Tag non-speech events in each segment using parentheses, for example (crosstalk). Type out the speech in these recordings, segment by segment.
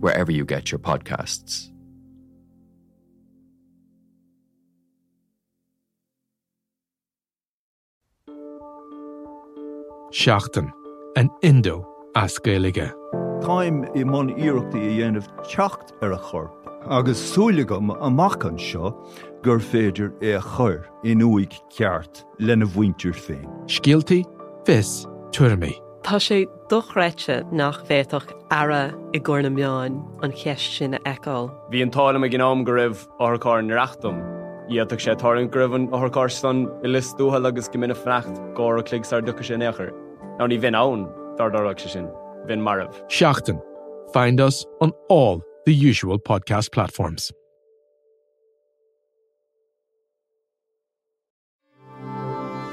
wherever you get your podcasts. Seachtain an Indo as Gaelige. Táim i món iireachtaí a dhéanamh techt ar er a chorp, agus súlagam amachchan seo gur féidir é a chur in uig ceart lena bhaintir féin. Scialtaí, fis, tuairmí. Tá sé dochreite nach bhéach ara i gcóna meáin an cheist sin eáil. Bhí an tála a gnám go raibh áthcáir nareachtam. Iadach sé táann gribhann áthcárstan i listúthe agus go mina frecht gá a cligsar ducha sin éair. Ná ní bhín ann dardarach se sin, bhín marmh. Seachtain. Find us on all the usual podcast platforms.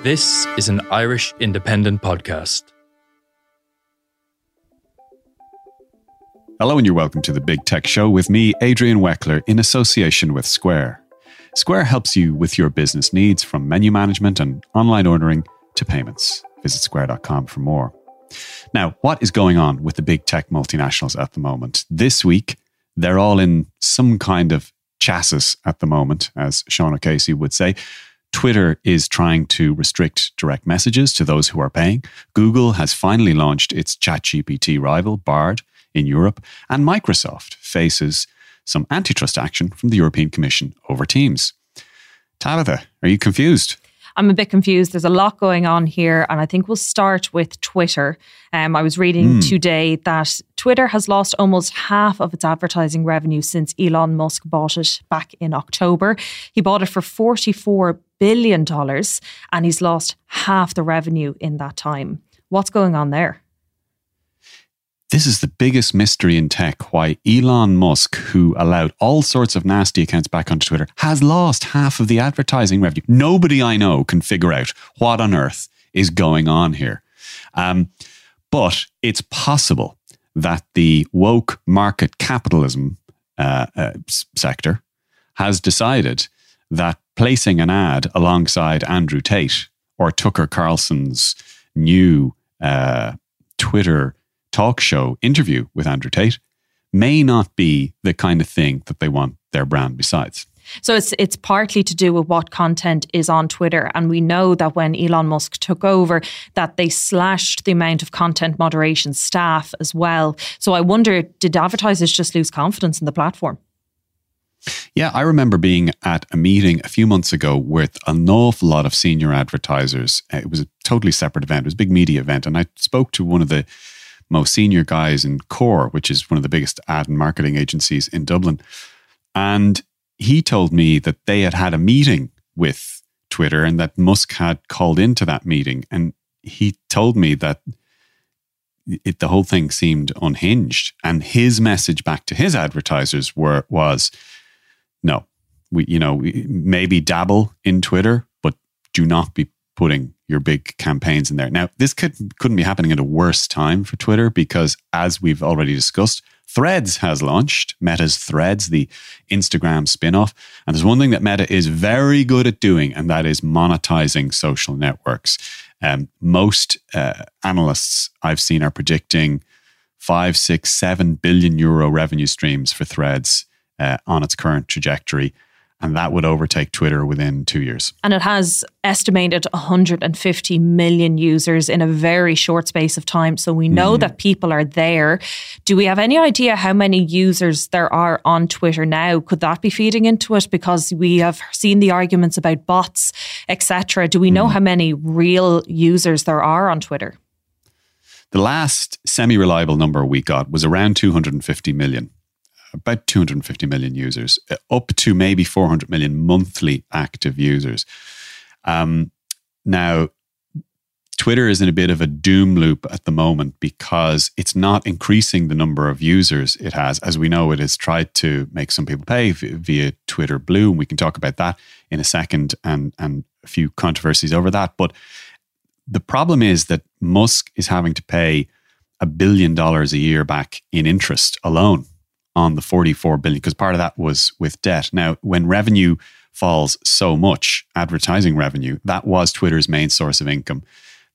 This is an Irish independent podcast. Hello, and you're welcome to the Big Tech Show with me, Adrian Weckler, in association with Square. Square helps you with your business needs from menu management and online ordering to payments. Visit square.com for more. Now, what is going on with the big tech multinationals at the moment? This week, they're all in some kind of chassis at the moment, as Sean O'Casey would say. Twitter is trying to restrict direct messages to those who are paying. Google has finally launched its ChatGPT rival, Bard, in Europe. And Microsoft faces some antitrust action from the European Commission over Teams. Tabitha, are you confused? I'm a bit confused. There's a lot going on here, and I think we'll start with Twitter. Um, I was reading Mm. today that Twitter has lost almost half of its advertising revenue since Elon Musk bought it back in October. He bought it for $44 billion, and he's lost half the revenue in that time. What's going on there? This is the biggest mystery in tech why Elon Musk, who allowed all sorts of nasty accounts back onto Twitter, has lost half of the advertising revenue. Nobody I know can figure out what on earth is going on here. Um, but it's possible that the woke market capitalism uh, uh, sector has decided that placing an ad alongside Andrew Tate or Tucker Carlson's new uh, Twitter talk show interview with Andrew Tate may not be the kind of thing that they want their brand besides. So it's it's partly to do with what content is on Twitter, and we know that when Elon Musk took over, that they slashed the amount of content moderation staff as well. So I wonder, did advertisers just lose confidence in the platform? Yeah, I remember being at a meeting a few months ago with an awful lot of senior advertisers. Uh, It was a totally separate event, it was a big media event. And I spoke to one of the most senior guys in Core, which is one of the biggest ad and marketing agencies in Dublin. And he told me that they had had a meeting with Twitter and that Musk had called into that meeting. And he told me that it, the whole thing seemed unhinged. And his message back to his advertisers were was, no, we you know maybe dabble in Twitter, but do not be putting your big campaigns in there. Now, this could couldn't be happening at a worse time for Twitter because, as we've already discussed, Threads has launched Meta's Threads, the Instagram spin-off, and there's one thing that Meta is very good at doing, and that is monetizing social networks. Um, most uh, analysts I've seen are predicting five, six, seven billion euro revenue streams for Threads uh, on its current trajectory, and that would overtake Twitter within two years. And it has estimated 150 million users in a very short space of time. So we know mm-hmm. that people are there. Do we have any idea how many users there are on Twitter now? Could that be feeding into it? Because we have seen the arguments about bots, etc. Do we know mm-hmm. how many real users there are on Twitter? The last semi reliable number we got was around 250 million, about 250 million users, uh, up to maybe 400 million monthly active users. Um, now, Twitter is in a bit of a doom loop at the moment because it's not increasing the number of users it has. As we know, it has tried to make some people pay via Twitter Blue, and we can talk about that in a second and, and a few controversies over that. But the problem is that Musk is having to pay a billion dollars a year back in interest alone on the 44 billion, because part of that was with debt. Now, when revenue falls so much, advertising revenue, that was Twitter's main source of income.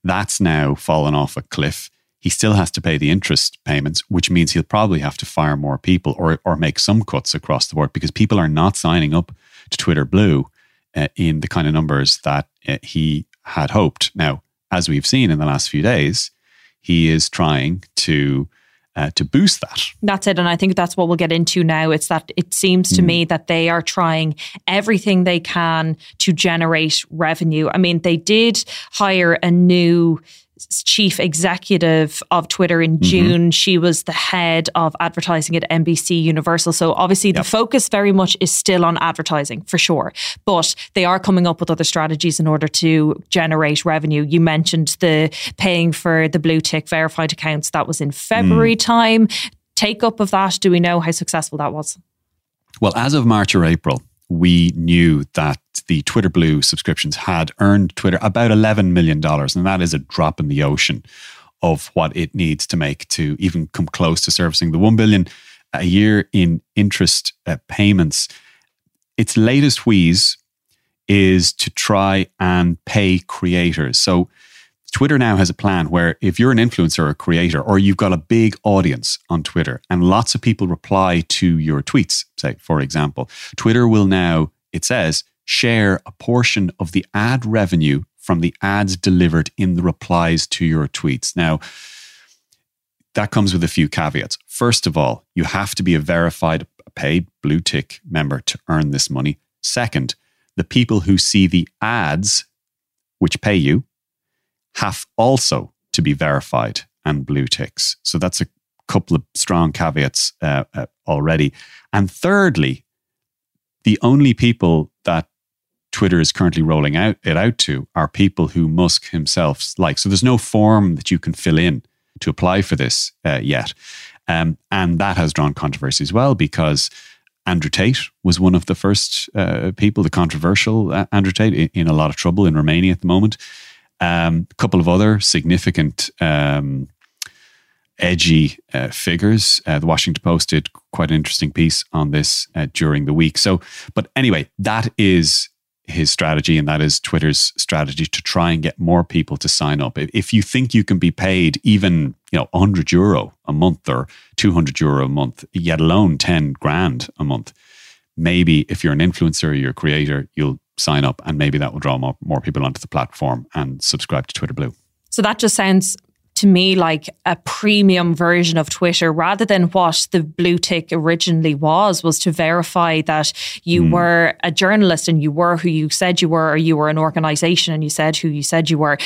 That's now fallen off a cliff. He still has to pay the interest payments, which means he'll probably have to fire more people or, or make some cuts across the board because people are not signing up to Twitter Blue uh, in the kind of numbers that uh, he had hoped. Now, as we've seen in the last few days, he is trying to uh, to boost that. That's it. And I think that's what we'll get into now. It's that it seems to mm. me that they are trying everything they can to generate revenue. I mean, they did hire a new chief executive of Twitter in mm-hmm. June. She was the head of advertising at NBC Universal. So obviously yep. the focus very much is still on advertising for sure. But they are coming up with other strategies in order to generate revenue. You mentioned the paying for the blue tick verified accounts. That was in February mm. time. Take up of that. Do we know how successful that was? Well, as of March or April, we knew that the Twitter Blue subscriptions had earned Twitter about $11 million. And that is a drop in the ocean of what it needs to make to even come close to servicing the 1 billion a year in interest uh, payments. Its latest wheeze is to try and pay creators. So Twitter now has a plan where if you're an influencer or a creator, or you've got a big audience on Twitter and lots of people reply to your tweets, say, for example, Twitter will now, it says, share a portion of the ad revenue from the ads delivered in the replies to your tweets. Now, that comes with a few caveats. First of all, you have to be a verified paid blue tick member to earn this money. Second, the people who see the ads which pay you have also to be verified and blue ticks. So that's a couple of strong caveats uh, uh, already. And thirdly, the only people that Twitter is currently rolling out it out to are people who Musk himself likes. So there's no form that you can fill in to apply for this uh, yet. Um, and that has drawn controversy as well because Andrew Tate was one of the first uh, people, the controversial uh, Andrew Tate, in, in, a lot of trouble in Romania at the moment. Um, a couple of other significant um, edgy uh, figures. Uh, the Washington Post did quite an interesting piece on this uh, during the week. So, but anyway, that is his strategy, and that is Twitter's strategy to try and get more people to sign up. If you think you can be paid even you know 100 euro a month or 200 euro a month, yet alone 10 grand a month, maybe if you're an influencer or you're a creator, you'll sign up and maybe that will draw more, more people onto the platform and subscribe to Twitter Blue. So that just sounds to me like a premium version of Twitter rather than what the blue tick originally was, was to verify that you mm. were a journalist and you were who you said you were, or you were an organization and you said who you said you were.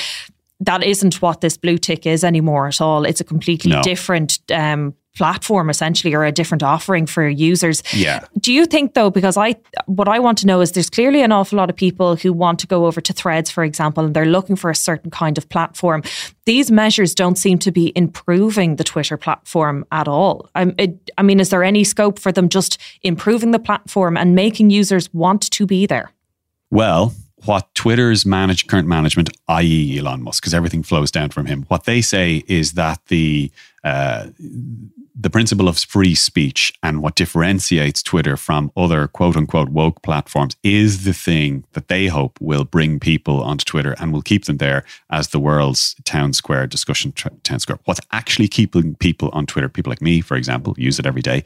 That isn't what this blue tick is anymore at all. It's a completely no. different um, platform essentially or a different offering for users. Yeah. Do you think though because I what I want to know is there's clearly an awful lot of people who want to go over to Threads for example and they're looking for a certain kind of platform. These measures don't seem to be improving the Twitter platform at all. Um, it, I mean is there any scope for them just improving the platform and making users want to be there? Well, what Twitter's managed current management, i.e., Elon Musk, because everything flows down from him, what they say is that the uh, the principle of free speech and what differentiates Twitter from other quote unquote woke platforms is the thing that they hope will bring people onto Twitter and will keep them there as the world's town square discussion town square. What's actually keeping people on Twitter, people like me, for example, use it every day,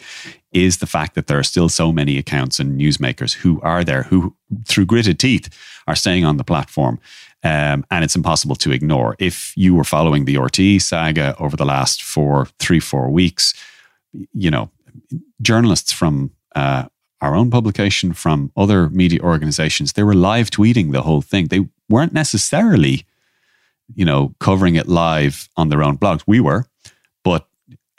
is the fact that there are still so many accounts and newsmakers who are there, who through gritted teeth are staying on the platform. Um, and it's impossible to ignore. If you were following the RTE saga over the last four, three, four weeks, you know, journalists from uh, our own publication, from other media organizations, they were live tweeting the whole thing. They weren't necessarily, you know, covering it live on their own blogs. We were, but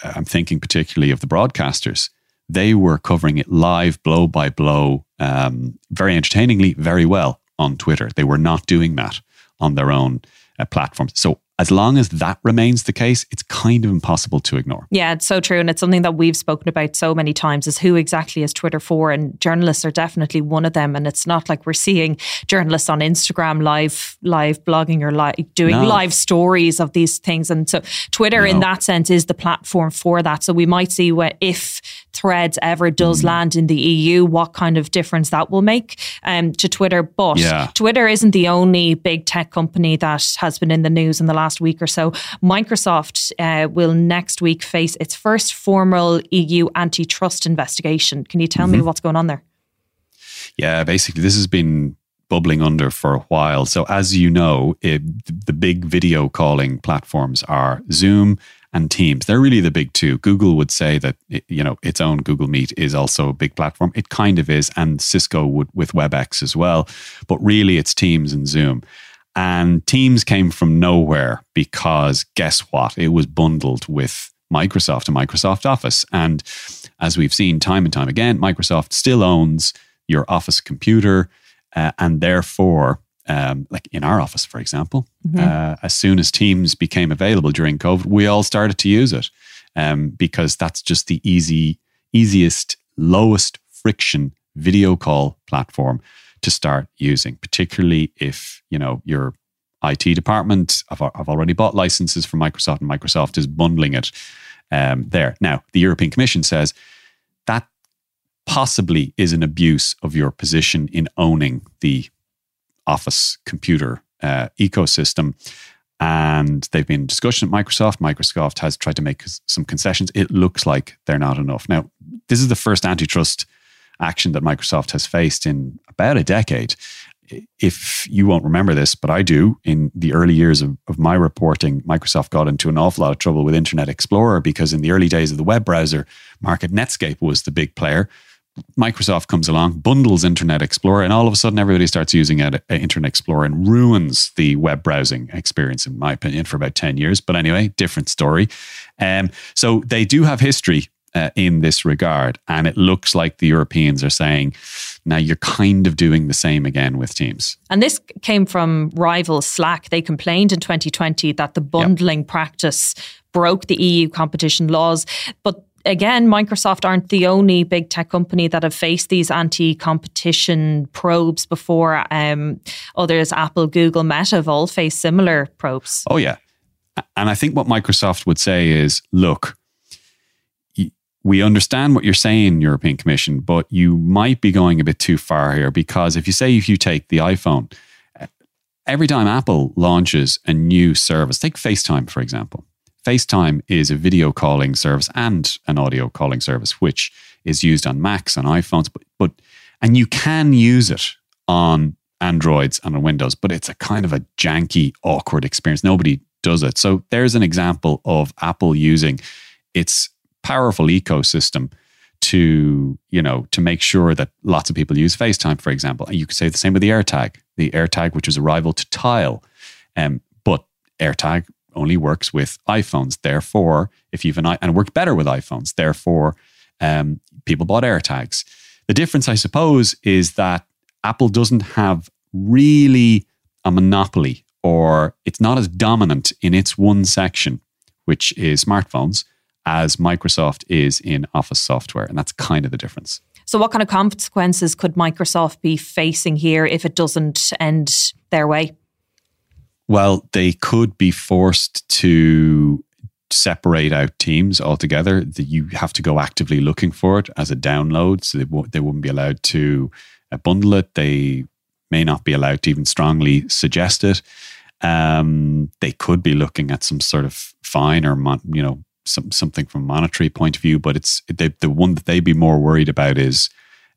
I'm thinking particularly of the broadcasters. They were covering it live, blow by blow, um, very entertainingly, very well on Twitter. They were not doing that on their own uh, platforms. So as long as that remains the case, it's kind of impossible to ignore. Yeah, it's so true. And it's something that we've spoken about so many times is who exactly is Twitter for? And journalists are definitely one of them. And it's not like we're seeing journalists on Instagram live, live blogging or live doing No. live stories of these things. And so Twitter, in that sense, is the platform for that. So we might see what if Threads ever does Mm. land in the EU, what kind of difference that will make um, to Twitter. But Yeah. Twitter isn't the only big tech company that has been in the news in the last week or so. Microsoft uh, will next week face its first formal EU antitrust investigation. Can you tell me what's going on there? Yeah, basically, this has been bubbling under for a while. So, as you know, it, the big video calling platforms are Zoom and Teams. They're really the big two. Google would say that you know its own Google Meet is also a big platform. It kind of is, and Cisco would with WebEx as well. But really, it's Teams and Zoom. And Teams came from nowhere because guess what? It was bundled with Microsoft and Microsoft Office. And as we've seen time and time again, Microsoft still owns your Office computer. Uh, and therefore, um, like in our office, for example, uh, as soon as Teams became available during COVID, we all started to use it um, because that's just the easy, easiest, lowest friction video call platform to start using, particularly if you know your IT department have, have already bought licenses from Microsoft and Microsoft is bundling it um, there. Now, the European Commission says that possibly is an abuse of your position in owning the Office computer uh, ecosystem. And they've been in discussion at Microsoft. Microsoft has tried to make some concessions. It looks like they're not enough. Now, this is the first antitrust action that Microsoft has faced in about a decade. If you won't remember this, but I do, in the early years of, of my reporting, Microsoft got into an awful lot of trouble with Internet Explorer because in the early days of the web browser market, Netscape was the big player. Microsoft comes along, bundles Internet Explorer, and all of a sudden everybody starts using uh, Internet Explorer and ruins the web browsing experience, in my opinion, for about 10 years. But anyway, different story. Um, so they do have history uh, in this regard. And it looks like the Europeans are saying, now you're kind of doing the same again with Teams. And this came from rival Slack. They complained in 2020 that the bundling practice broke the EU competition laws. But again, Microsoft aren't the only big tech company that have faced these anti competition probes before. Um, others, Apple, Google, Meta, have all faced similar probes. Oh, yeah. And I think what Microsoft would say is look, we understand what you're saying, European Commission, but you might be going a bit too far here because if you say if you take the iPhone, every time Apple launches a new service, take FaceTime, for example. FaceTime is a video calling service and an audio calling service, which is used on Macs and iPhones, but, but and you can use it on Androids and on Windows, but it's a kind of a janky, awkward experience. Nobody does it. So there's an example of Apple using its powerful ecosystem to you know to make sure that lots of people use FaceTime, for example. And you could say the same with the AirTag, the AirTag, which is a rival to Tile, um, but AirTag only works with iPhones. Therefore, if you've an i and it worked better with iPhones, therefore, um, people bought AirTags. The difference, I suppose, is that Apple doesn't have really a monopoly, or it's not as dominant in its one section, which is smartphones as Microsoft is in Office software. And that's kind of the difference. So, what kind of consequences could Microsoft be facing here if it doesn't end their way? Well, they could be forced to separate out teams altogether. That you have to go actively looking for it as a download. So they, w- they wouldn't be allowed to uh, bundle it. They may not be allowed to even strongly suggest it. Um, they could be looking at some sort of fine or mon- you know some, something from a monetary point of view. But it's they, the one that they'd be more worried about is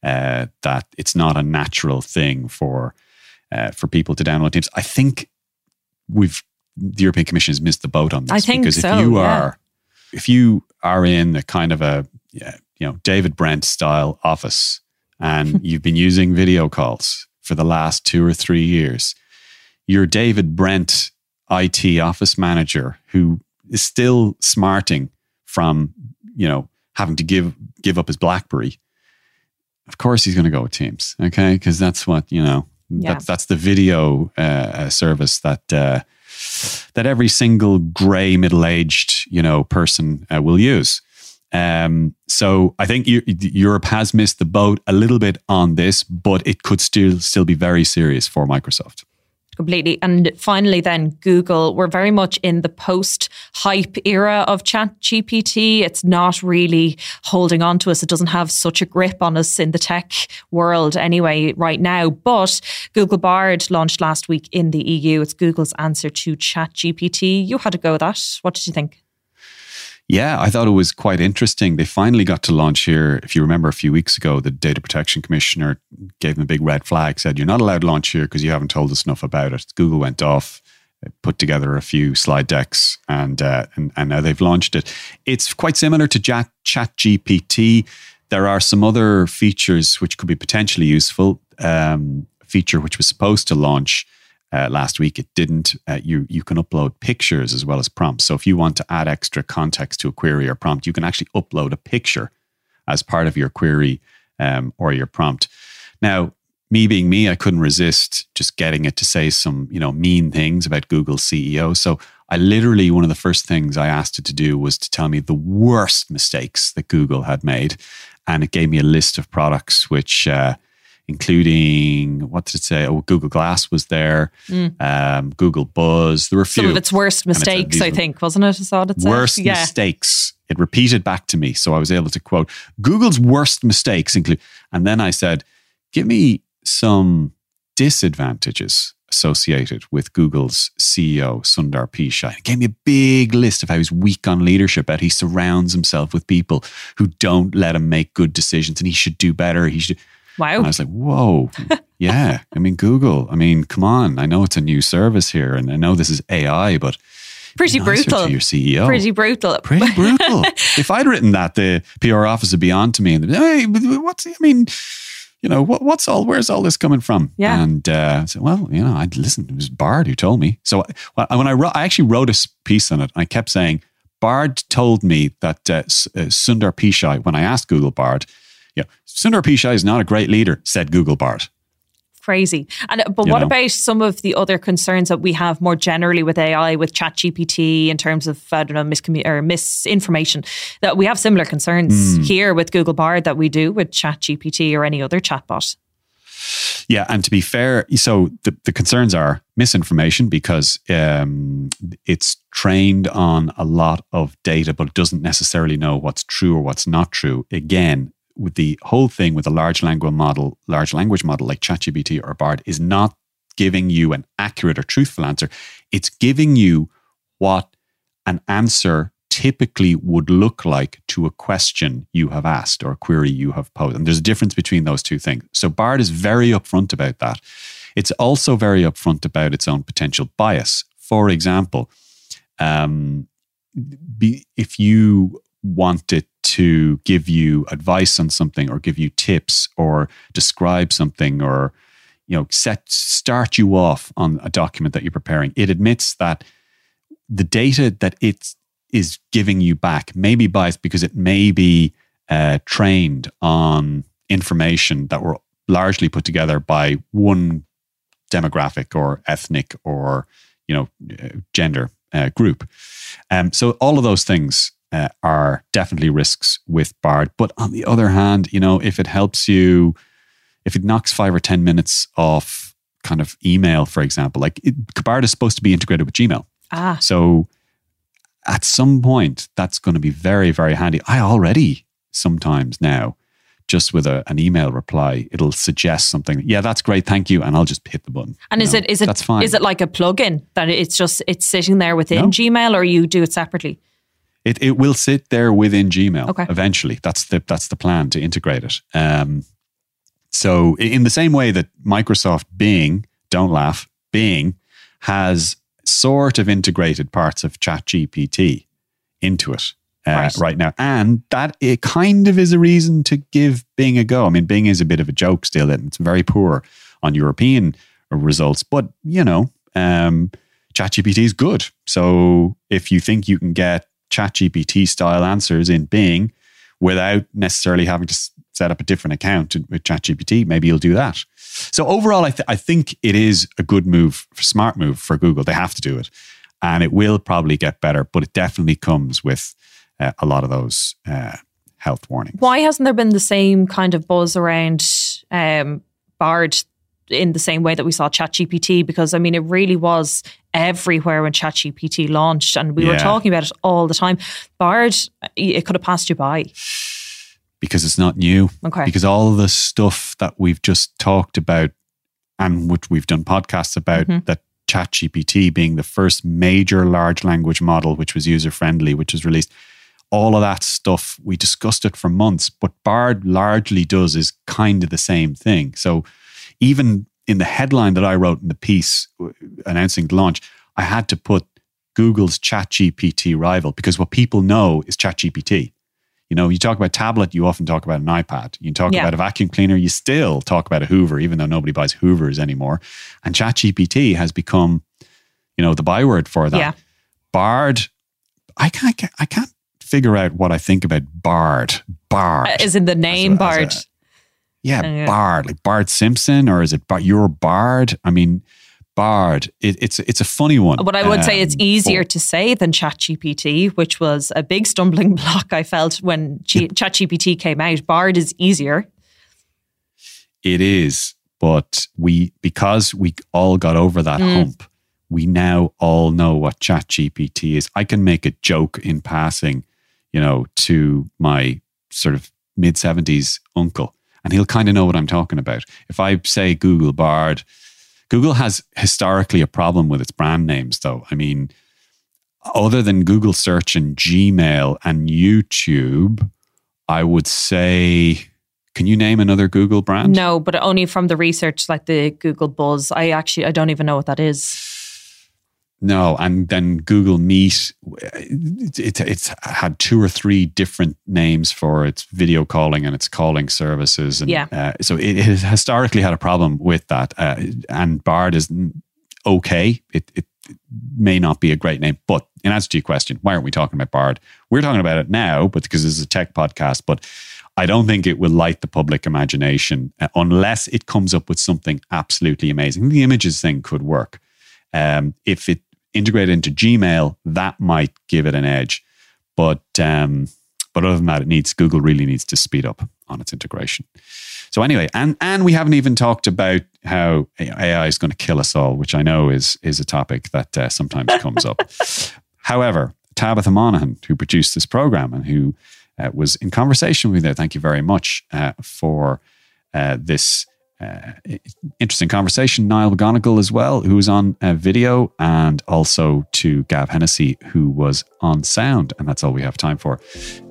uh, that it's not a natural thing for uh, for people to download teams. I think we've the European Commission has missed the boat on this. I think because so, if you yeah. are if you are in a kind of a yeah, you know David Brent style office and (laughs) you've been using video calls for the last two or three years, your David Brent IT office manager who is still smarting from you know having to give give up his BlackBerry. Of course, he's going to go with Teams, okay? Because that's what you know. Yeah. That's the video uh, uh, service that uh, that every single grey middle aged you know person uh, will use. Um, so I think Europe has missed the boat a little bit on this, but it could still still be very serious for Microsoft completely. And finally, then Google, we're very much in the post hype era of Chat GPT. It's not really holding on to us. It doesn't have such a grip on us in the tech world anyway, right now. But Google Bard launched last week in the EU. It's Google's answer to Chat GPT. You had to go with that. What did you think? Yeah, I thought it was quite interesting. They finally got to launch here. If you remember a few weeks ago, the data protection commissioner gave them a big red flag, said, You're not allowed to launch here because you haven't told us enough about it. Google went off, put together a few slide decks, and, uh, and, and now they've launched it. It's quite similar to Chat, Chat GPT. There are some other features which could be potentially useful. Um, feature which was supposed to launch uh, last week. It didn't. Uh, you you can upload pictures as well as prompts. So if you want to add extra context to a query or prompt, you can actually upload a picture as part of your query um, or your prompt. Now, me being me, I couldn't resist just getting it to say some you know mean things about Google CEO. So I literally one of the first things I asked it to do was to tell me the worst mistakes that Google had made, and it gave me a list of products which. Uh, including what did it say? Oh, Google Glass was there, mm. um, Google Buzz. There were a few. Some of its worst mistakes, I think, wasn't it? Is what it? Worst yeah. mistakes. It repeated back to me, so I was able to quote Google's worst mistakes include. And then I said, "Give me some disadvantages." Associated with Google's CEO Sundar Pichai, it gave me a big list of how he's weak on leadership, that he surrounds himself with people who don't let him make good decisions, and he should do better. He should. Wow. And I was like, whoa, (laughs) yeah. I mean, Google, I mean, come on. I know it's a new service here and I know this is AI, but pretty brutal. To your CEO. Pretty brutal. Pretty brutal. (laughs) if I'd written that, the PR office would be on to me and hey, what's, I mean, you know, what, what's all, where's all this coming from? Yeah. And uh, I said, well, you know, I'd listen. It was Bard who told me. So when I wrote, I actually wrote a piece on it. I kept saying, Bard told me that uh, uh Sundar Pichai, when I asked Google Bard, yeah, Sundar Pichai is not a great leader, said Google Bard. Crazy. And uh, but you what know? about some of the other concerns that we have more generally with AI, with ChatGPT, in terms of I don't know miscommu- or misinformation? That we have similar concerns mm. here with Google Bard that we do with ChatGPT or any other chatbot. Yeah, and to be fair, so the, the concerns are misinformation because um, it's trained on a lot of data, but it doesn't necessarily know what's true or what's not true. Again, with the whole thing with a large language model, large language model like ChatGPT or Bard is not giving you an accurate or truthful answer. It's giving you what an answer typically would look like to a question you have asked or a query you have posed. And there's a difference between those two things. So Bard is very upfront about that. It's also very upfront about its own potential bias. For example, um, be, if you want it to give you advice on something or give you tips or describe something or you know set start you off on a document that you're preparing. It admits that the data that it is giving you back may be biased because it may be uh, trained on information that were largely put together by one demographic or ethnic or you know uh, gender uh, group. Um, so all of those things uh, are definitely risks with Bard. But on the other hand, you know, if it helps you, if it knocks five or 10 minutes off kind of email, for example, like it, Bard is supposed to be integrated with Gmail. Ah. So at some point, that's going to be very, very handy. I already sometimes now, just with a, an email reply, it'll suggest something. Yeah, that's great. Thank you. And I'll just hit the button. And is know? it, is it, that's fine. Is it like a plugin that it's just, it's sitting there within no. Gmail or you do it separately? It it will sit there within Gmail okay. eventually. That's the that's the plan to integrate it. Um, so in the same way that Microsoft Bing, don't laugh, Bing has sort of integrated parts of ChatGPT into it uh, right. right. now, and that it kind of is a reason to give Bing a go. I mean, Bing is a bit of a joke still, and it's very poor on European results, but you know. Um, ChatGPT is good. So if you think you can get ChatGPT style answers in Bing without necessarily having to set up a different account with ChatGPT. Maybe you'll do that. So overall, I, th- I think it is a good move, smart move for Google. They have to do it. and it will probably get better, but it definitely comes with uh, a lot of those uh, health warnings. Why hasn't there been the same kind of buzz around um, Bard in the same way that we saw ChatGPT? Because I mean, it really was everywhere when ChatGPT launched, and we were talking about it all the time. Bard, it could have passed you by. because it's not new. Okay. Because all of the stuff that we've just talked about and which we've done podcasts about, Mhm. that ChatGPT being the first major large language model, which was user friendly, which was released, all of that stuff, we discussed it for months. But Bard largely does is kind of the same thing. So even in the headline that I wrote in the piece announcing the launch, I had to put Google's ChatGPT rival because what people know is ChatGPT. You know, you talk about tablet, you often talk about an iPad. You talk Yeah. about a vacuum cleaner, you still talk about a Hoover, even though nobody buys Hoovers anymore. And ChatGPT has become, you know, the byword for that. Yeah. Bard, I can't, I can't figure out what I think about Bard. Bard. Uh, Is in the name Bard. Yeah, Yeah. Bard, like Bart Simpson, or is it Bard, your Bard? I mean, Bard. It, it's it's a funny one. But I would say it's um, easier for- to say than ChatGPT, which was a big stumbling (laughs) block I felt when G- ChatGPT came out. Bard is easier. It is, but we because we all got over that Mm. hump. We now all know what ChatGPT is. I can make a joke in passing, you know, to my sort of mid seventies uncle, and he'll kind of know what I'm talking about. If I say Google Bard, Google has historically a problem with its brand names, though. I mean, other than Google search and Gmail and YouTube, I would say, can you name another Google brand? No, but only from the research, like the Google Buzz. I actually I don't even know what that is. No, and then Google Meet, it, it, it's had two or three different names for its video calling and its calling services. And, Yeah. Uh, so it, it has historically had a problem with that. Uh, and Bard is okay. It, it may not be a great name, but in answer to your question, why aren't we talking about Bard? We're talking about it now, but because this is a tech podcast, but I don't think it will light the public imagination uh, unless it comes up with something absolutely amazing. The images thing could work. Um, if it integrated into Gmail, that might give it an edge. But um, but other than that, it needs Google really needs to speed up on its integration. So anyway, and and we haven't even talked about how AI is going to kill us all, which I know is is a topic that uh, sometimes (laughs) comes up. However, Tabitha Monahan, who produced this program and who uh, was in conversation with me there, thank you very much uh, for uh, this uh, interesting conversation. Niall McGonigal as well, who was on uh, video, and also to Gav Hennessy, who was on sound. And that's all we have time for.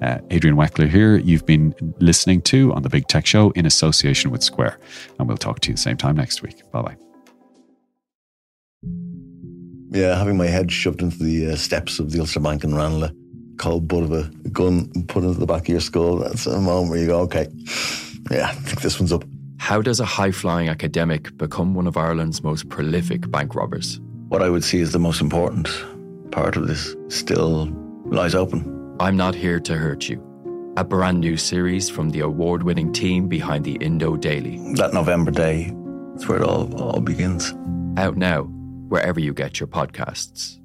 Uh, Adrian Weckler here, you've been listening to on the Big Tech Show in association with Square. And we'll talk to you the same time next week. Bye bye. Yeah, having my head shoved into the uh, steps of the Ulster Bank in Ranelagh, cold butt of a gun put into the back of your skull. That's a moment where you go, okay, yeah, I think this one's up. How does a high flying academic become one of Ireland's most prolific bank robbers? What I would see as the most important part of this still lies open. I'm not here to hurt you. A brand new series from the award winning team behind the Indo Daily. That November day, that's where it all, all begins. Out now, wherever you get your podcasts.